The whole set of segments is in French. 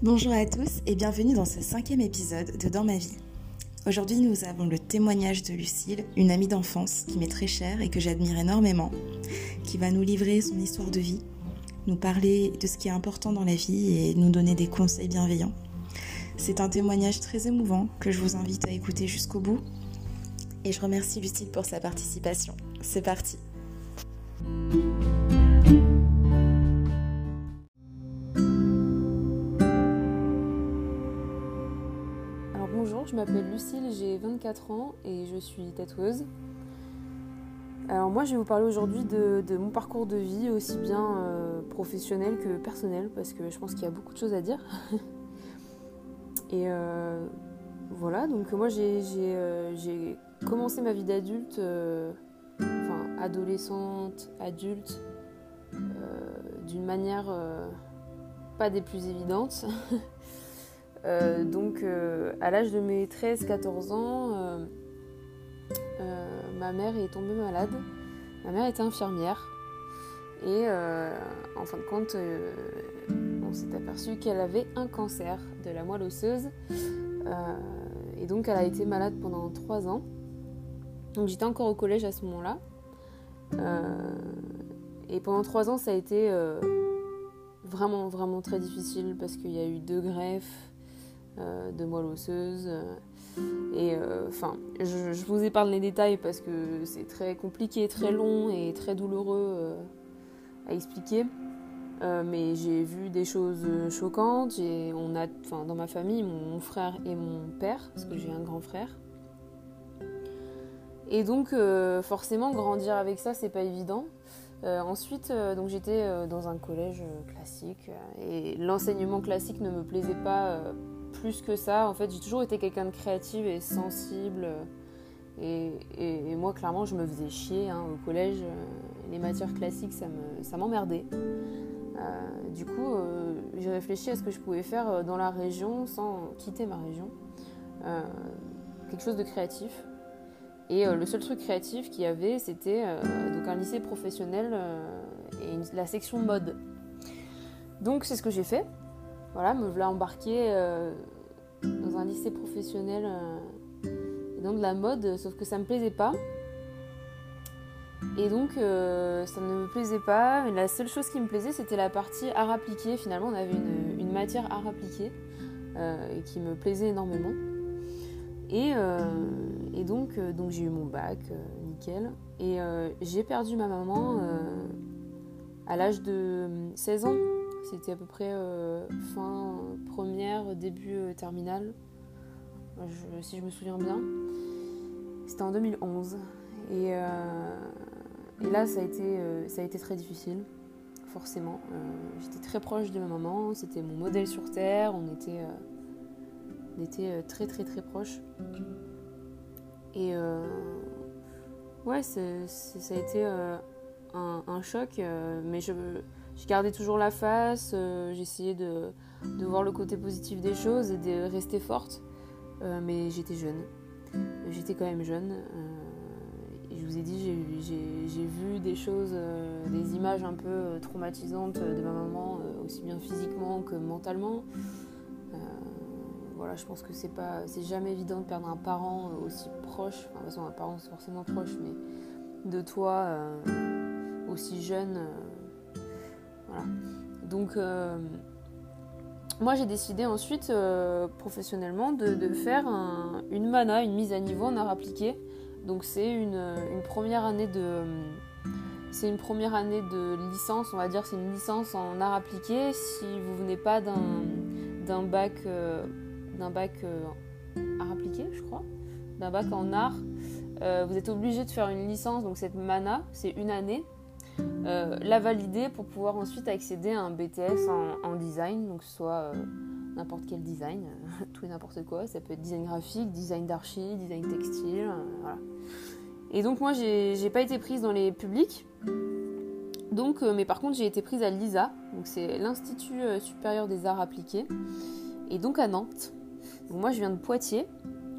Bonjour à tous et bienvenue dans ce cinquième épisode de Dans ma vie. Aujourd'hui, nous avons le témoignage de Lucille, une amie d'enfance qui m'est très chère et que j'admire énormément, qui va nous livrer son histoire de vie, nous parler de ce qui est important dans la vie et nous donner des conseils bienveillants. C'est un témoignage très émouvant que je vous invite à écouter jusqu'au bout. Et je remercie Lucille pour sa participation. C'est parti. Je m'appelle Lucille, j'ai 24 ans et je suis tatoueuse. Alors moi je vais vous parler aujourd'hui de, mon parcours de vie, aussi bien euh, professionnel que personnel, parce que je pense qu'il y a beaucoup de choses à dire. et euh, voilà, donc moi j'ai euh, commencé ma vie d'adulte, enfin adolescente, adulte, d'une manière pas des plus évidentes. Euh, donc euh, à l'âge de mes 13-14 ans, euh, ma mère est tombée malade. Ma mère était infirmière. Et en fin de compte, on s'est aperçu qu'elle avait un cancer de la moelle osseuse. et donc elle a été malade pendant 3 ans. Donc j'étais encore au collège à ce moment-là. et pendant 3 ans, ça a été vraiment, vraiment très difficile parce qu'il y a eu deux greffes, de moelle osseuse. Euh, et euh, enfin, je, vous épargne les détails parce que c'est très compliqué, très long et très douloureux à expliquer. mais j'ai vu des choses choquantes. On a, dans ma famille, mon, frère et mon père, parce que j'ai un grand frère. Et donc, forcément, grandir avec ça, c'est pas évident. ensuite, donc j'étais dans un collège classique et l'enseignement classique ne me plaisait pas plus que ça. En fait, j'ai toujours été quelqu'un de créative et sensible. Et, moi, clairement, je me faisais chier hein, au collège. Euh, les matières classiques, ça m'emmerdait. Euh, du coup, euh, j'ai réfléchi à ce que je pouvais faire dans la région sans quitter ma région. quelque chose de créatif. Et le seul truc créatif qu'il y avait, c'était donc un lycée professionnel et la section mode. Donc c'est ce que j'ai fait voilà, me voilà embarquer euh, dans un lycée professionnel euh, dans de la mode, sauf que ça me plaisait pas. Et donc euh, ça ne me plaisait pas, mais la seule chose qui me plaisait c'était la partie art appliqué. Finalement on avait une, matière art appliqué et qui me plaisait énormément. Et, et donc, donc j'ai eu mon bac, nickel. Et j'ai perdu ma maman à l'âge de 16 ans. C'était à peu près euh, fin première, début euh, terminale, si je me souviens bien. C'était en 2011. Euh, et, là, ça a, été, ça a été très difficile, forcément. J'étais très proche de ma maman, c'était mon modèle sur Terre, on était, on était très très très proches. Et ouais, ça a été un, un, choc, mais je j'ai gardé toujours la face, euh, j'ai essayé de, voir le côté positif des choses et de rester forte. Euh, mais j'étais jeune. J'étais quand même jeune. Euh, et je vous ai dit, j'ai vu des choses, des images un peu traumatisantes de ma maman, aussi bien physiquement que mentalement. voilà, je pense que c'est pas, c'est jamais évident de perdre un parent aussi proche. Enfin, de toute façon, un parent c'est forcément proche, mais de toi aussi jeune donc, euh, moi, j'ai décidé ensuite, euh, professionnellement, de, faire une mana, une mise à niveau en art appliqué. Donc, c'est une, première année de. C'est une première année de licence, on va dire, c'est une licence en art appliqué. Si vous venez pas d'un bac, euh, d'un bac art appliqué, je crois, d'un bac en art, vous êtes obligé de faire une licence. Donc cette mana, c'est une année euh, la valider pour pouvoir ensuite accéder à un BTS en, design, donc soit euh, n'importe quel design, tout et n'importe quoi. Ça peut être design graphique, design d'archi, design textile, euh, voilà. Et donc moi j'ai pas été prise dans les publics. Donc, mais par contre j'ai été prise à l'ISA, donc c'est l'Institut supérieur des arts appliqués, et donc à Nantes. Donc moi je viens de Poitiers,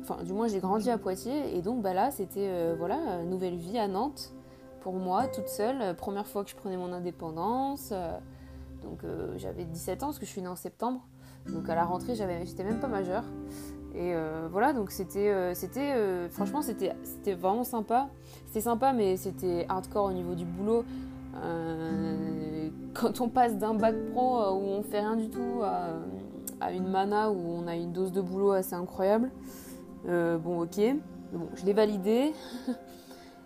enfin du moins j'ai grandi à Poitiers, et donc bah là c'était voilà nouvelle vie à Nantes pour moi, toute seule. Euh, première fois que je prenais mon indépendance. Euh, donc euh, j'avais 17 ans parce que je suis née en septembre. Donc à la rentrée, j'étais même pas majeure. Et voilà, donc c'était, c'était franchement, c'était, c'était vraiment sympa. C'était sympa, mais c'était hardcore au niveau du boulot. quand on passe d'un bac pro où on fait rien du tout à, une mana où on a une dose de boulot assez incroyable, bon, ok. Bon, je l'ai validé.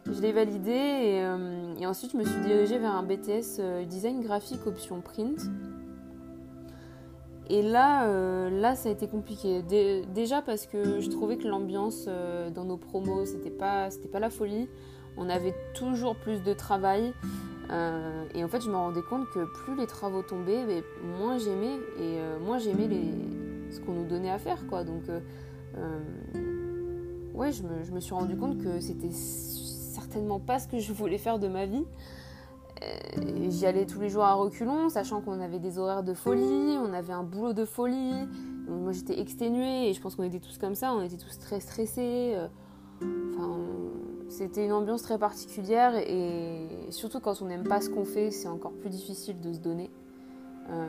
je l'ai validé et, et, ensuite je me suis dirigée vers un BTS design graphique option print. Et là, euh, là, ça a été compliqué. déjà parce que je trouvais que l'ambiance euh, dans nos promos, c'était pas, pas la folie. On avait toujours plus de travail. Euh, et en fait, je me rendais compte que plus les travaux tombaient, moins j'aimais. Et moins j'aimais ce qu'on nous donnait à faire. Quoi. Donc, ouais, je me, je me, suis rendu compte que c'était certainement pas ce que je voulais faire de ma vie. Euh, j'y allais tous les jours à reculons, sachant qu'on avait des horaires de folie, on avait un boulot de folie. moi j'étais exténuée et je pense qu'on était tous comme ça, on était tous très stressés. Euh, enfin, c'était une ambiance très particulière et surtout quand on n'aime pas ce qu'on fait, c'est encore plus difficile de se donner. Euh,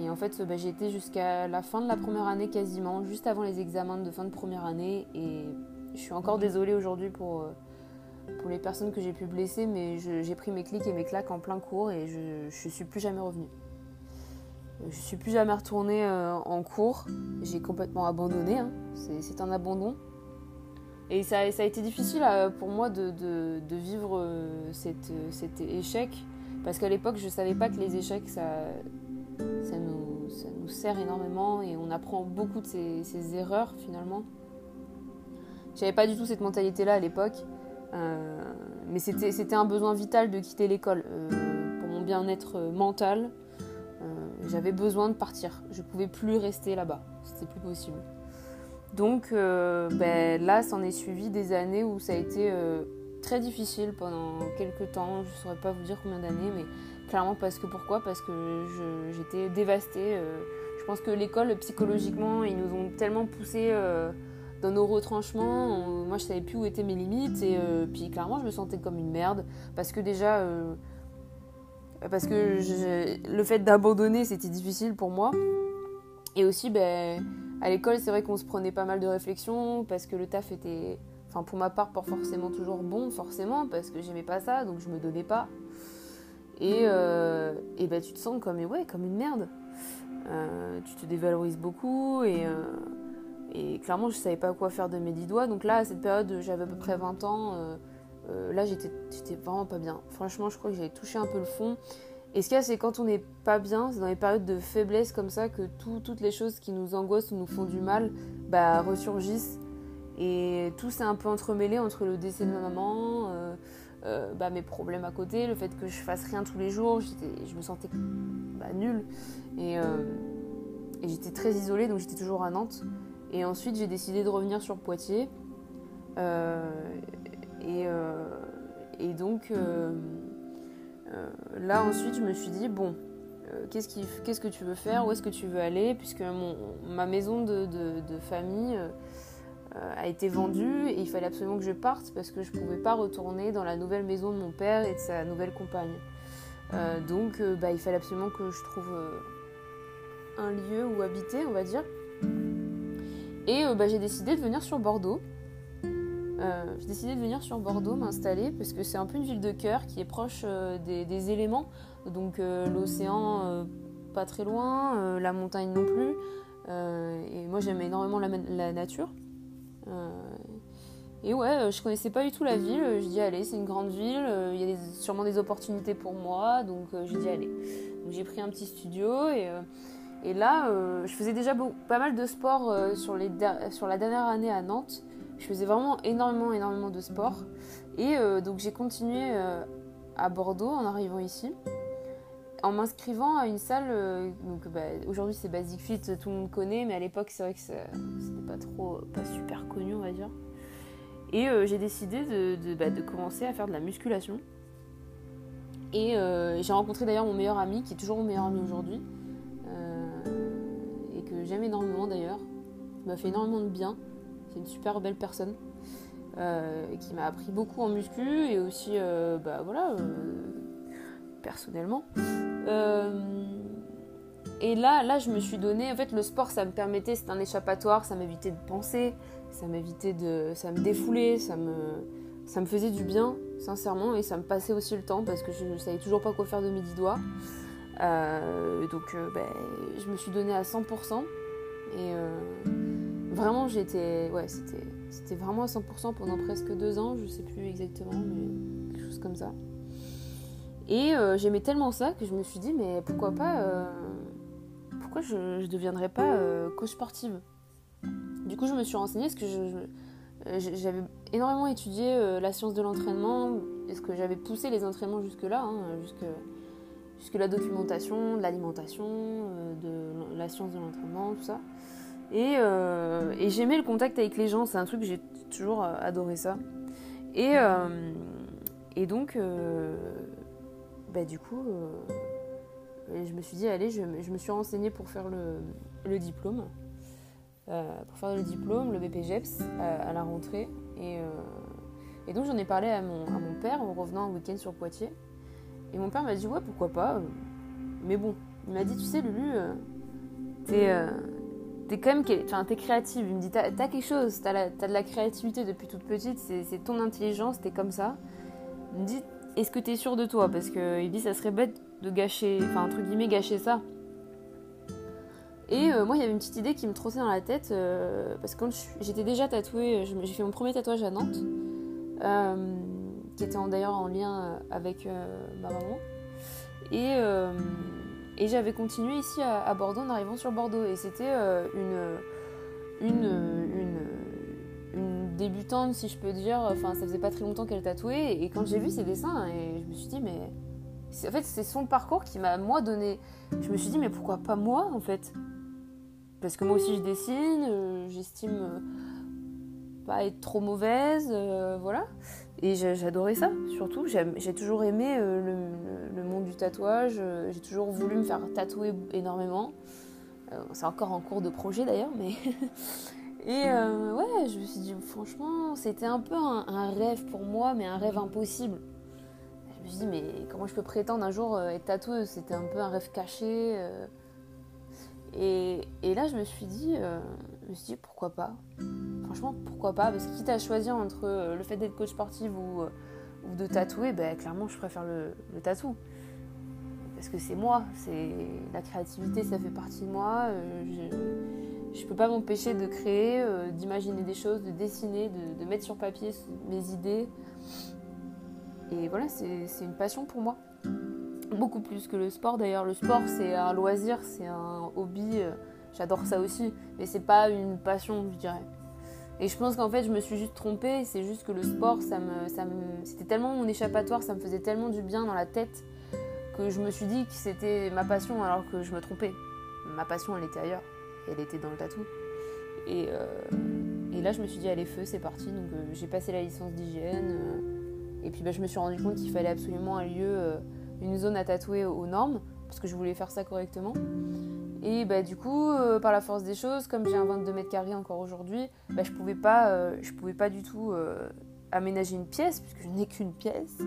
et en fait, bah, été jusqu'à la fin de la première année quasiment, juste avant les examens de fin de première année. Et je suis encore désolée aujourd'hui pour, pour les personnes que j'ai pu blesser, mais j'ai pris mes clics et mes claques en plein cours et je, je suis plus jamais revenue. Je suis plus jamais retournée euh, en cours. J'ai complètement abandonné. Hein. C'est un abandon. Et ça, a été difficile euh, pour moi de, vivre euh, cet échec. Parce qu'à l'époque, je ne savais pas que les échecs, ça, nous, sert énormément et on apprend beaucoup de ces, ces erreurs finalement. J'avais pas du tout cette mentalité-là à l'époque. Euh, mais c'était un besoin vital de quitter l'école. Euh, pour mon bien-être mental, euh, j'avais besoin de partir. Je ne pouvais plus rester là-bas. C'était plus possible. Donc ben, là, s'en est suivi des années où ça a été très difficile pendant quelques temps. Je ne saurais pas vous dire combien d'années, mais clairement parce que pourquoi? Parce que j'étais dévastée. je pense que l'école, psychologiquement, ils nous ont tellement poussé dans nos retranchements, moi je savais plus où étaient mes limites et euh, puis clairement je me sentais comme une merde parce que déjà euh, parce que le fait d'abandonner c'était difficile pour moi. Et aussi ben, à l'école c'est vrai qu'on se prenait pas mal de réflexions parce que le taf était enfin pour ma part pas forcément toujours bon forcément parce que j'aimais pas ça donc je me donnais pas. Et, euh, et ben tu te sens comme ouais comme une merde. Tu te dévalorises beaucoup et et clairement, je savais pas quoi faire de mes dix doigts. Donc là, à cette période, j'avais à peu près 20 ans. Euh, euh, là, j'étais vraiment pas bien. Franchement, je crois que j'avais touché un peu le fond. Et ce qu'il y a, c'est quand on n'est pas bien, c'est dans les périodes de faiblesse comme ça que toutes les choses qui nous angoissent ou nous font du mal bah, ressurgissent. Et tout s'est un peu entremêlé entre le décès de ma maman, euh, bah, mes problèmes à côté, le fait que je fasse rien tous les jours, je me sentais bah, nulle. Et, et j'étais très isolée, donc j'étais toujours à Nantes. Et ensuite, j'ai décidé de revenir sur Poitiers. Euh, et, euh, et, donc, euh, là, ensuite, je me suis dit, bon, qu'est-ce, que tu veux faire? Où est-ce que tu veux aller? Puisque mon, ma maison de, de, famille a été vendue et il fallait absolument que je parte parce que je ne pouvais pas retourner dans la nouvelle maison de mon père et de sa nouvelle compagne. donc, bah, il fallait absolument que je trouve un lieu où habiter, on va dire. Et euh, bah, j'ai décidé de venir sur Bordeaux. Euh, j'ai décidé de venir sur Bordeaux m'installer parce que c'est un peu une ville de cœur qui est proche euh, des, éléments. Donc l'océan pas très loin, la montagne non plus. et moi j'aime énormément la, nature. et ouais, je connaissais pas du tout la ville. Je dis allez, c'est une grande ville, il y a sûrement des opportunités pour moi. Donc j'ai dit allez. Donc j'ai pris un petit studio et et là, euh, je faisais déjà pas mal de sport euh, sur, la dernière année à Nantes. Je faisais vraiment énormément, énormément de sport. Et euh, donc j'ai continué à Bordeaux en arrivant ici, en m'inscrivant à une salle. bah, aujourd'hui c'est Basic Fit, tout le monde connaît, mais à l'époque c'est vrai que c'était pas pas super connu, on va dire. Et j'ai décidé bah, de, commencer à faire de la musculation. Et j'ai rencontré d'ailleurs mon meilleur ami, qui est toujours mon meilleur ami aujourd'hui m'a fait énormément de bien. C'est une super belle personne. Euh, qui m'a appris beaucoup en muscu et aussi, euh, bah voilà, euh, personnellement. et là, là, je me suis donné. En fait, le sport, ça me permettait, c'est un échappatoire, ça m'évitait de penser, ça m'évitait de, ça me défoulait, ça me, ça me faisait du bien, sincèrement, et ça me passait aussi le temps parce que je ne savais toujours pas quoi faire de mes dix doigts. Donc, ben, je me suis donné à 100%. Et euh, vraiment, j'étais, ouais, c'était, c'était vraiment à 100% pendant presque deux ans, je sais plus exactement, mais quelque chose comme ça. Et j'aimais tellement ça que je me suis dit, mais pourquoi pas pourquoi je ne deviendrais pas euh, coach sportive? Du coup, je me suis renseignée, parce que j'avais énormément étudié euh, la science de l'entraînement, est-ce que j'avais poussé les entraînements jusque-là, hein, jusque, jusque la documentation, de l'alimentation, euh, de la science de l'entraînement, tout ça. Et, j'aimais le contact avec les gens, c'est un truc que j'ai toujours adoré ça. Et, et donc, bah, du coup, je me suis dit, allez, je, me suis renseignée pour faire le, diplôme. Euh, pour faire le diplôme, le BPGEPS, à, la rentrée. Et, euh, et donc j'en ai parlé à mon, à mon, père en revenant un week-end sur Poitiers. Et mon père m'a dit, ouais, pourquoi pas. Mais bon, il m'a dit, tu sais, Lulu, euh, t'es es quand même t'es créative. Il me dit, t'as as quelque chose, t'as as de la créativité depuis toute petite, c'est ton intelligence, t'es comme ça. Il me dit, est-ce que t'es sûr de toi? Parce qu'il dit, ça serait bête de gâcher, enfin entre guillemets gâcher ça. Et euh, moi, il y avait une petite idée qui me trossait dans la tête, euh, parce que j'étais déjà tatouée, j'ai fait mon premier tatouage à Nantes, euh, qui était d'ailleurs en lien avec ma maman. Et, et j'avais continué ici à, Bordeaux en arrivant sur Bordeaux. Et c'était une, une, une, une, débutante, si je peux dire, enfin ça faisait pas très longtemps qu'elle tatouait. Et quand j'ai vu ses dessins, et je me suis dit, mais en fait, c'est son parcours qui m'a, moi, donné. Je me suis dit, mais pourquoi pas moi, en fait? Parce que moi aussi, je dessine, euh, j'estime euh, pas être trop mauvaise, euh, voilà. Et j'adorais ça, surtout. J'ai toujours aimé le, monde du tatouage, j'ai toujours voulu me faire tatouer énormément. c'est encore en cours de projet d'ailleurs, mais. Et ouais, je me suis dit, franchement, c'était un peu un rêve pour moi, mais un rêve impossible me suis dit, mais comment je peux prétendre un jour euh, être tatoueuse? C'était un peu un rêve caché. Euh. Et, là, je me suis dit, euh, je me suis dit pourquoi pas? Franchement, pourquoi pas? Parce que quitte à choisir entre le fait d'être coach sportive ou, ou de tatouer, ben, clairement, je préfère le, tatou. Parce que c'est moi, c'est la créativité, ça fait partie de moi. je ne peux pas m'empêcher de créer, d'imaginer des choses, de dessiner, de, de, mettre sur papier mes idées. Et voilà, c'est une passion pour moi. Beaucoup plus que le sport d'ailleurs. Le sport, c'est un loisir, c'est un hobby. Euh, j'adore ça aussi. Mais c'est pas une passion, je dirais. Et je pense qu'en fait, je me suis juste trompée. C'est juste que le sport, c'était tellement mon échappatoire, ça me faisait tellement du bien dans la tête que je me suis dit que c'était ma passion alors que je me trompais. Ma passion, elle était ailleurs. Elle était dans le tatou. Et, euh, là, je me suis dit, allez, feu, c'est parti. Donc, euh, j'ai passé la licence d'hygiène. Et puis bah, je me suis rendu compte qu'il fallait absolument un lieu, euh, une zone à tatouer aux normes, parce que je voulais faire ça correctement. Et bah, du coup, euh, par la force des choses, comme j'ai un 22 mètres carrés encore aujourd'hui, bah, je pouvais euh, pouvais pas du tout aménager une pièce, puisque je n'ai qu'une pièce.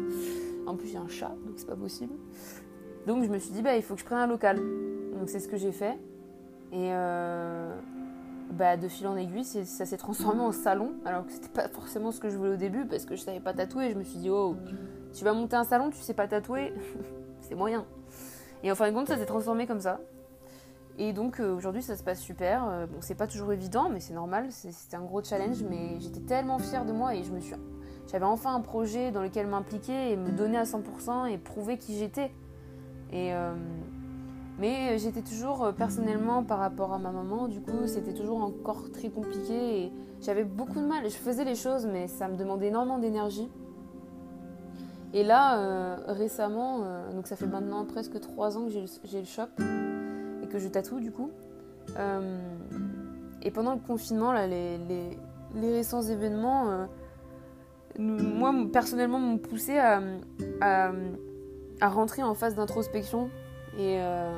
En plus, j'ai un chat, donc c'est pas possible. Donc je me suis dit, bah, il faut que je prenne un local. Donc c'est ce que j'ai fait. Et bah, de fil en aiguille, ça s'est transformé en salon, alors que c'était pas forcément ce que je voulais au début, parce que je savais pas tatouer. Je me suis dit, oh, tu vas monter un salon, tu sais pas tatouer, c'est moyen. Et en fin de compte, ça s'est transformé comme ça. Et donc euh, aujourd'hui, ça se passe super. Euh, bon, c'est pas toujours évident, mais c'est normal. C'était un gros challenge, mais j'étais tellement fière de moi et je me suis, j'avais enfin un projet dans lequel m'impliquer et me donner à 100% et prouver qui j'étais. Et euh, mais j'étais toujours personnellement par rapport à ma maman, du coup c'était toujours encore très compliqué et j'avais beaucoup de mal. Je faisais les choses mais ça me demandait énormément d'énergie. Et là, euh, récemment, donc ça fait maintenant presque trois ans que j'ai le, shop et que je tatoue du coup. et pendant le confinement, là, les, récents événements, moi personnellement m'ont poussé à, à, rentrer en phase d'introspection et, euh,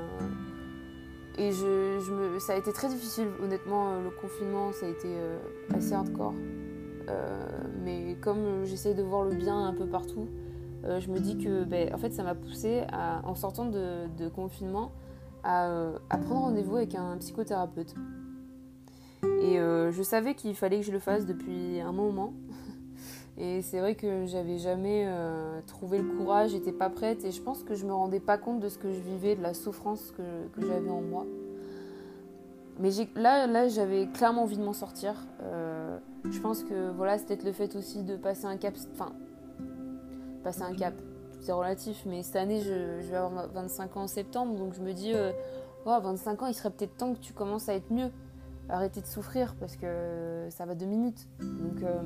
et je, je me, ça a été très difficile, honnêtement, le confinement, ça a été euh, assez hardcore. Euh, mais comme j'essaye de voir le bien un peu partout, je me dis que ben, en fait, ça m'a poussé à, en sortant de, confinement à, prendre rendez-vous avec un psychothérapeute. Et je savais qu'il fallait que je le fasse depuis un moment. Et c'est vrai que j'avais jamais trouvé le courage, j'étais pas prête et je pense que je me rendais pas compte de ce que je vivais, de la souffrance que, j'avais en moi. Mais là, là j'avais clairement envie de m'en sortir. Euh, je pense que voilà, c'est peut-être le fait aussi de passer un cap. Enfin, passer un cap, c'est relatif, mais cette année, je, vais avoir 25 ans en septembre, donc je me dis, euh, 25 ans, il serait peut-être temps que tu commences à être mieux. Arrêter de souffrir parce que ça va deux minutes. Donc, euh,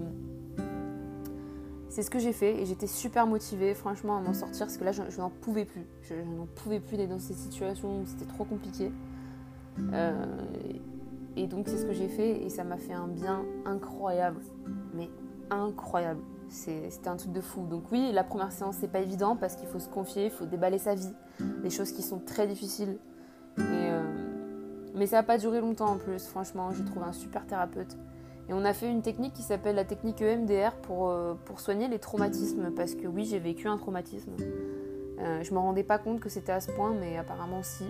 c'est ce que j'ai fait et j'étais super motivée, franchement, à m'en sortir parce que là, je, n'en pouvais plus. Je, n'en pouvais plus d'être dans cette situation où c'était trop compliqué. Euh, et donc c'est ce que j'ai fait et ça m'a fait un bien incroyable. Mais incroyable. C'était un truc de fou. Donc oui, la première séance, c'est pas évident parce qu'il faut se confier, il faut déballer sa vie. Des choses qui sont très difficiles. Euh, mais ça n'a pas duré longtemps en plus. Franchement, j'ai trouvé un super thérapeute. Et on a fait une technique qui s'appelle la technique EMDR pour, euh, pour soigner les traumatismes. Parce que oui, j'ai vécu un traumatisme. je me rendais pas compte que c'était à ce point, mais apparemment si.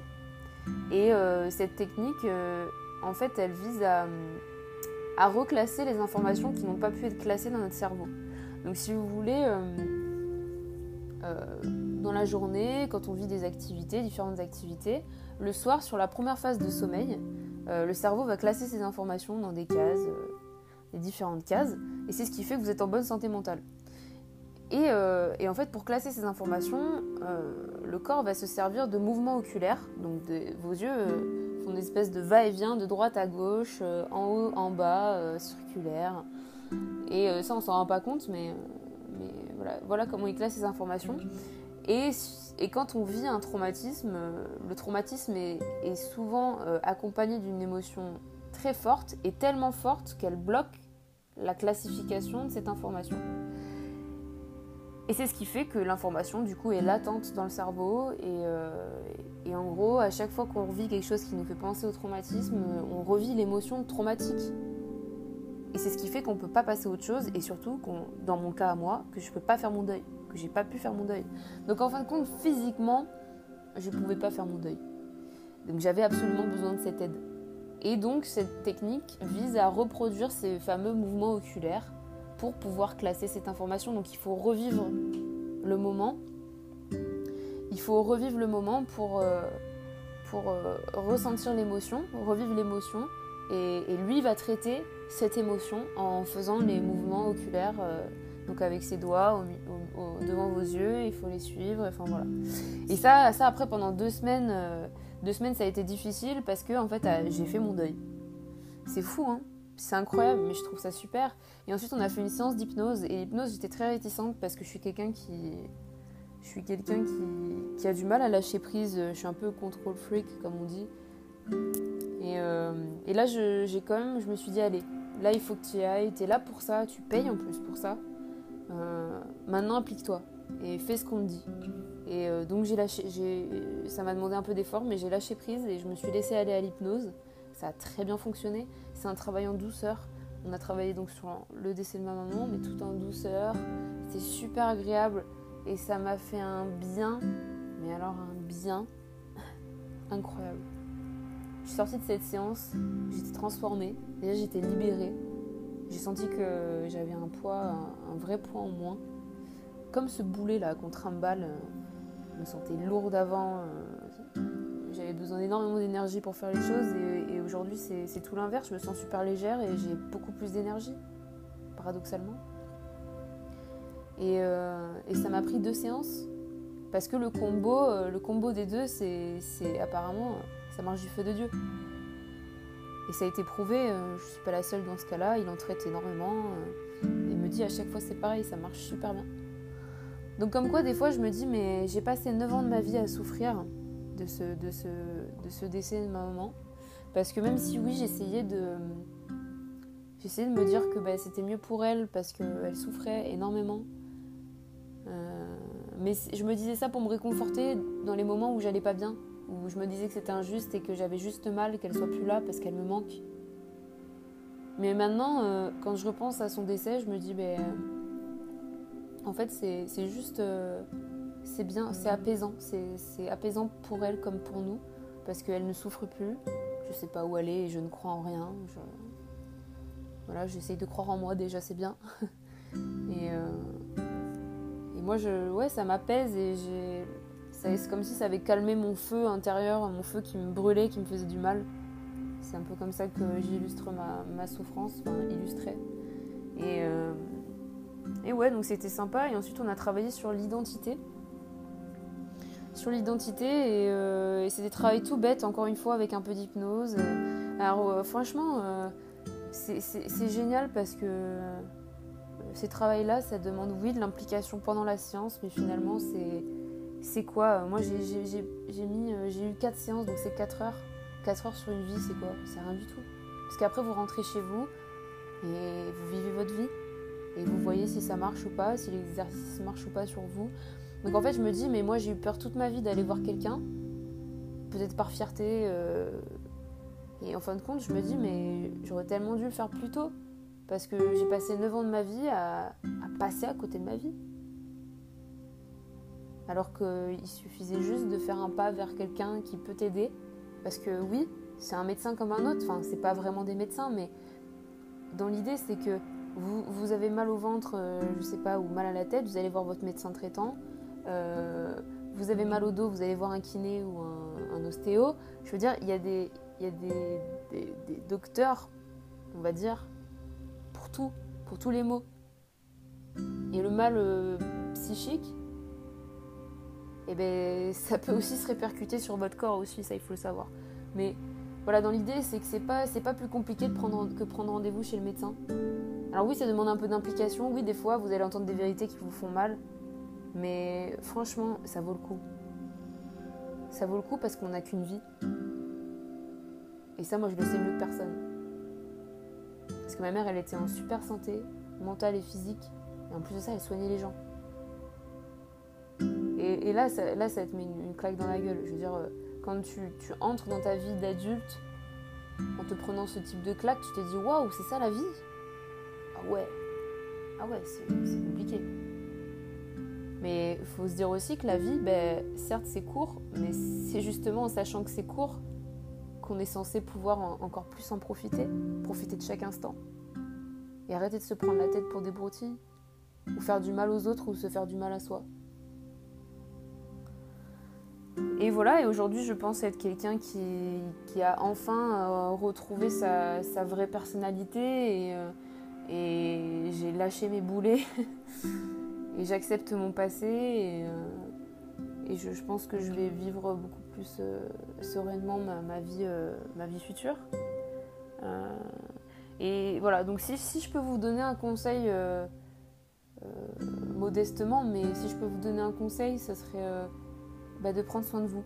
Et euh, cette technique, euh, en fait, elle vise à, reclasser les informations qui n'ont pas pu être classées dans notre cerveau. Donc si vous voulez, euh, dans la journée, quand on vit des activités, différentes activités, le soir, sur la première phase de sommeil, le cerveau va classer ces informations dans des cases, des différentes cases, et c'est ce qui fait que vous êtes en bonne santé mentale. Euh, et, en fait, pour classer ces informations, euh, le corps va se servir de mouvements oculaires. Donc vos yeux euh, font une espèce de va-et-vient de droite à gauche, en haut, en bas, circulaire. Et ça, on s'en rend pas compte, mais, voilà, comment il classe ces informations. Et, quand on vit un traumatisme, le traumatisme est, souvent accompagné d'une émotion très forte et tellement forte qu'elle bloque la classification de cette information. Et c'est ce qui fait que l'information, du coup, est latente dans le cerveau. Euh, et, en gros, à chaque fois qu'on revit quelque chose qui nous fait penser au traumatisme, on revit l'émotion traumatique. Et c'est ce qui fait qu'on ne peut pas passer à autre chose. Et surtout, dans mon cas à moi, que je ne peux pas faire mon deuil. Que j'ai pas pu faire mon deuil. Donc en fin de compte, physiquement, je ne pouvais pas faire mon deuil. Donc j'avais absolument besoin de cette aide. Et donc cette technique vise à reproduire ces fameux mouvements oculaires pour pouvoir classer cette information. Donc il faut revivre le moment. Il faut revivre le moment pour, euh, pour euh, ressentir l'émotion, revivre l'émotion. Et, lui va traiter cette émotion en faisant les mouvements oculaires, euh, donc avec ses doigts devant vos yeux, il faut les suivre, enfin voilà. Et ça, ça après pendant deux semaines, deux semaines ça a été difficile parce que en fait j'ai fait mon deuil. C'est fou hein c'est incroyable, mais je trouve ça super. Et ensuite, on a fait une séance d'hypnose. Et l'hypnose, j'étais très réticente parce que je suis quelqu'un qui. Je suis quelqu'un qui, qui, a du mal à lâcher prise. Je suis un peu control freak, comme on dit. Et, euh, et là, j'ai quand même. Je me suis dit, allez, là, il faut que tu y ailles. Tu es là pour ça. Tu payes en plus pour ça. Euh, maintenant, applique-toi. Et fais ce qu'on te dit. Et euh, donc, j'ai lâché. Ça m'a demandé un peu d'effort, mais j'ai lâché prise et je me suis laissée aller à l'hypnose. Ça a très bien fonctionné. C'est un travail en douceur. On a travaillé donc sur le décès de ma maman, mais tout en douceur. C'était super agréable et ça m'a fait un bien, mais alors un bien incroyable. Je suis sortie de cette séance, j'étais transformée. Déjà, j'étais libérée. J'ai senti que j'avais un poids, un, vrai poids en moins. Comme ce boulet là contre un balle. Je me sentais lourde avant. Euh, j'avais besoin d'énormément d'énergie pour faire les choses et, aujourd'hui c'est tout l'inverse. Je me sens super légère et j'ai beaucoup plus d'énergie, paradoxalement. Et, euh, ça m'a pris deux séances parce que le combo, euh, le combo des deux, c'est apparemment ça marche du feu de Dieu. Et ça a été prouvé, euh, je ne suis pas la seule dans ce cas-là, il en traite énormément. il me dit à chaque fois c'est pareil, ça marche super bien. Donc comme quoi des fois je me dis mais j'ai passé 9 ans de ma vie à souffrir de ce, décès de ma maman. Parce que même si oui, j'essayais de, j'essayais de me dire que bah, c'était mieux pour elle parce qu'elle souffrait énormément. Euh, mais je me disais ça pour me réconforter dans les moments où j'allais pas bien, où je me disais que c'était injuste et que j'avais juste mal qu'elle soit plus là parce qu'elle me manque. Mais maintenant, euh, quand je repense à son décès, je me dis, ben, en fait, c'est juste. Euh, c'est bien, c'est apaisant. C'est apaisant pour elle comme pour nous parce qu'elle ne souffre plus. Je sais pas où aller et je ne crois en rien. Voilà, j'essaye de croire en moi déjà, c'est bien. et, euh, et moi, je, ouais, ça m'apaise et c'est comme si ça avait calmé mon feu intérieur, mon feu qui me brûlait, qui me faisait du mal. C'est un peu comme ça que j'illustre ma, souffrance, enfin euh, et ouais, donc c'était sympa. Et ensuite, on a travaillé sur l'identité. Sur l'identité, et, euh, et c'est des travaux tout bêtes, encore une fois, avec un peu d'hypnose. Alors, euh, franchement, euh, c'est génial parce que ces travaux-là, ça demande, oui, de l'implication pendant la séance, mais finalement, c'est quoi Moi, j'ai mis, j'ai eu 4 séances, donc c'est 4 heures. 4 heures sur une vie, c'est quoi? C'est rien du tout. Parce qu'après, vous rentrez chez vous et vous vivez votre vie et vous voyez si ça marche ou pas, si l'exercice marche ou pas sur vous. Donc en fait, je me dis, mais moi j'ai eu peur toute ma vie d'aller voir quelqu'un, peut-être par fierté. Euh, et en fin de compte, je me dis, mais j'aurais tellement dû le faire plus tôt, parce que j'ai passé 9 ans de ma vie à, à passer à côté de ma vie. Alors qu'il suffisait juste de faire un pas vers quelqu'un qui peut t'aider. Parce que oui, c'est un médecin comme un autre, enfin, c'est pas vraiment des médecins, mais dans l'idée, c'est que vous, avez mal au ventre, euh, je sais pas, ou mal à la tête, vous allez voir votre médecin traitant. Euh, vous avez mal au dos, vous allez voir un kiné ou un, ostéo. Je veux dire, il y a, des, y a des, docteurs, on va dire, pour tout, pour tous les maux. Et le mal euh, psychique, eh ben, ça peut aussi se répercuter sur votre corps aussi, ça il faut le savoir. Mais voilà, dans l'idée, c'est que c'est pas, pas plus compliqué de prendre, que prendre rendez-vous chez le médecin. Alors oui, ça demande un peu d'implication. Oui, des fois, vous allez entendre des vérités qui vous font mal. Mais franchement, ça vaut le coup. Ça vaut le coup parce qu'on n'a qu'une vie. Et ça, moi, je le sais mieux que personne. Parce que ma mère, elle était en super santé, mentale et physique. Et en plus de ça, elle soignait les gens. Et, là, ça, te met une, claque dans la gueule. Je veux dire, euh, quand tu, tu entres dans ta vie d'adulte, en te prenant ce type de claque, tu te dis waouh, c'est ça la vie? Ah ouais, ah ouais, c'est compliqué. Mais il faut se dire aussi que la vie, ben, certes c'est court, mais c'est justement en sachant que c'est court qu'on est censé pouvoir encore plus en profiter, profiter de chaque instant. Et arrêter de se prendre la tête pour des broutilles, ou faire du mal aux autres, ou se faire du mal à soi. Et voilà, et aujourd'hui je pense être quelqu'un qui, qui, a enfin euh, retrouvé sa, sa, vraie personnalité et, euh, j'ai lâché mes boulets et j'accepte mon passé et, euh, je, pense que je vais vivre beaucoup plus sereinement ma, vie, euh, ma vie future. et voilà, donc si, si, je peux vous donner un conseil modestement, mais si je peux vous donner un conseil, ce serait bah, de prendre soin de vous.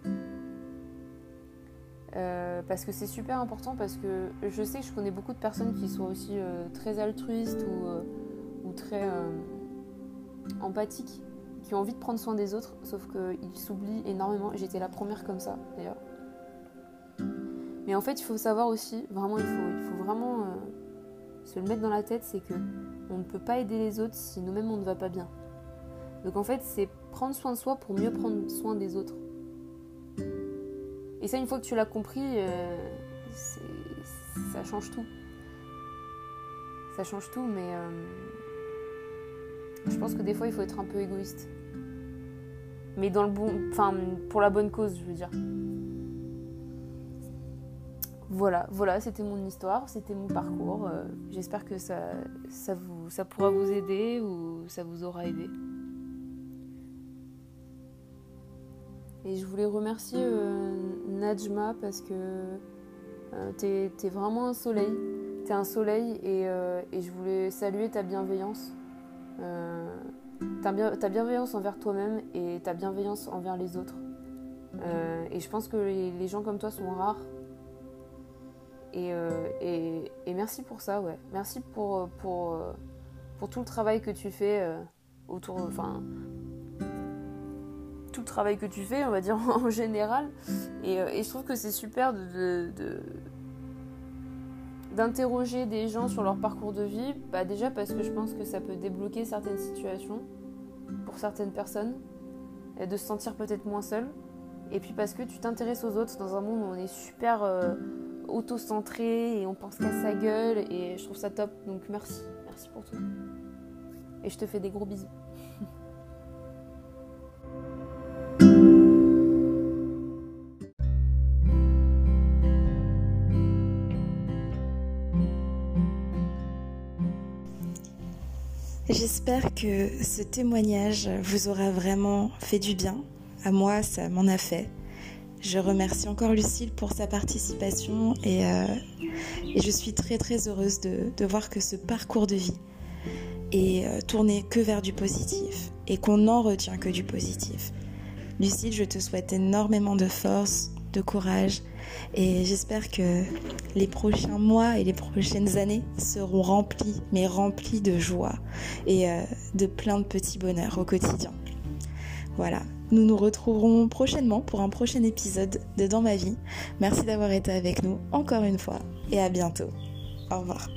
Euh, parce que c'est super important, parce que je sais que je connais beaucoup de personnes qui sont aussi euh, très altruistes ou, euh, ou très empathiques, qui ont envie de prendre soin des autres, sauf qu'ils s'oublient énormément. J'étais la première comme ça, d'ailleurs. Mais en fait, il faut savoir aussi, vraiment, il faut, il faut vraiment se le mettre dans la tête, c'est que on ne peut pas aider les autres si nous-mêmes on ne va pas bien. Donc en fait, c'est prendre soin de soi pour mieux prendre soin des autres. Et ça, une fois que tu l'as compris, euh, ça change tout. Ça change tout, mais euh, je pense que des fois, il faut être un peu égoïste. Mais dans le bon, enfin, pour la bonne cause, je veux dire. Voilà, voilà, c'était mon histoire, c'était mon parcours. Euh, j'espère que ça, ça, vous, ça pourra vous aider ou ça vous aura aidé. Et je voulais remercier euh, Najma parce que euh, t'es es vraiment un soleil. T'es un soleil et, euh, je voulais saluer ta bienveillance. Ta, bienveillance envers toi-même et ta bienveillance envers les autres. et je pense que les, gens comme toi sont rares. Et, merci pour ça, ouais. Merci pour, tout le travail que tu fais autour, enfin, travail que tu fais, on va dire en général. Et, euh, je trouve que c'est super d'interroger des gens sur leur parcours de vie. Bah déjà parce que je pense que ça peut débloquer certaines situations pour certaines personnes et de se sentir peut-être moins seul. et puis parce que tu t'intéresses aux autres dans un monde où on est super euh, auto-centré et on pense qu'à sa gueule et je trouve ça top. Donc merci, merci pour tout. Et je te fais des gros bisous. J'espère que ce témoignage vous aura vraiment fait du bien. À moi, ça m'en a fait. Je remercie encore Lucille pour sa participation et, euh, je suis très très heureuse de, voir que ce parcours de vie est euh, tourné que vers du positif et qu'on n'en retient que du positif. Lucille, je te souhaite énormément de force, de courage et j'espère que les prochains mois et les prochaines années seront remplis, mais remplis de joie et euh, de plein de petits bonheurs au quotidien. Voilà, nous nous retrouverons prochainement pour un prochain épisode de Dans ma vie. Merci d'avoir été avec nous encore une fois et à bientôt. Au revoir.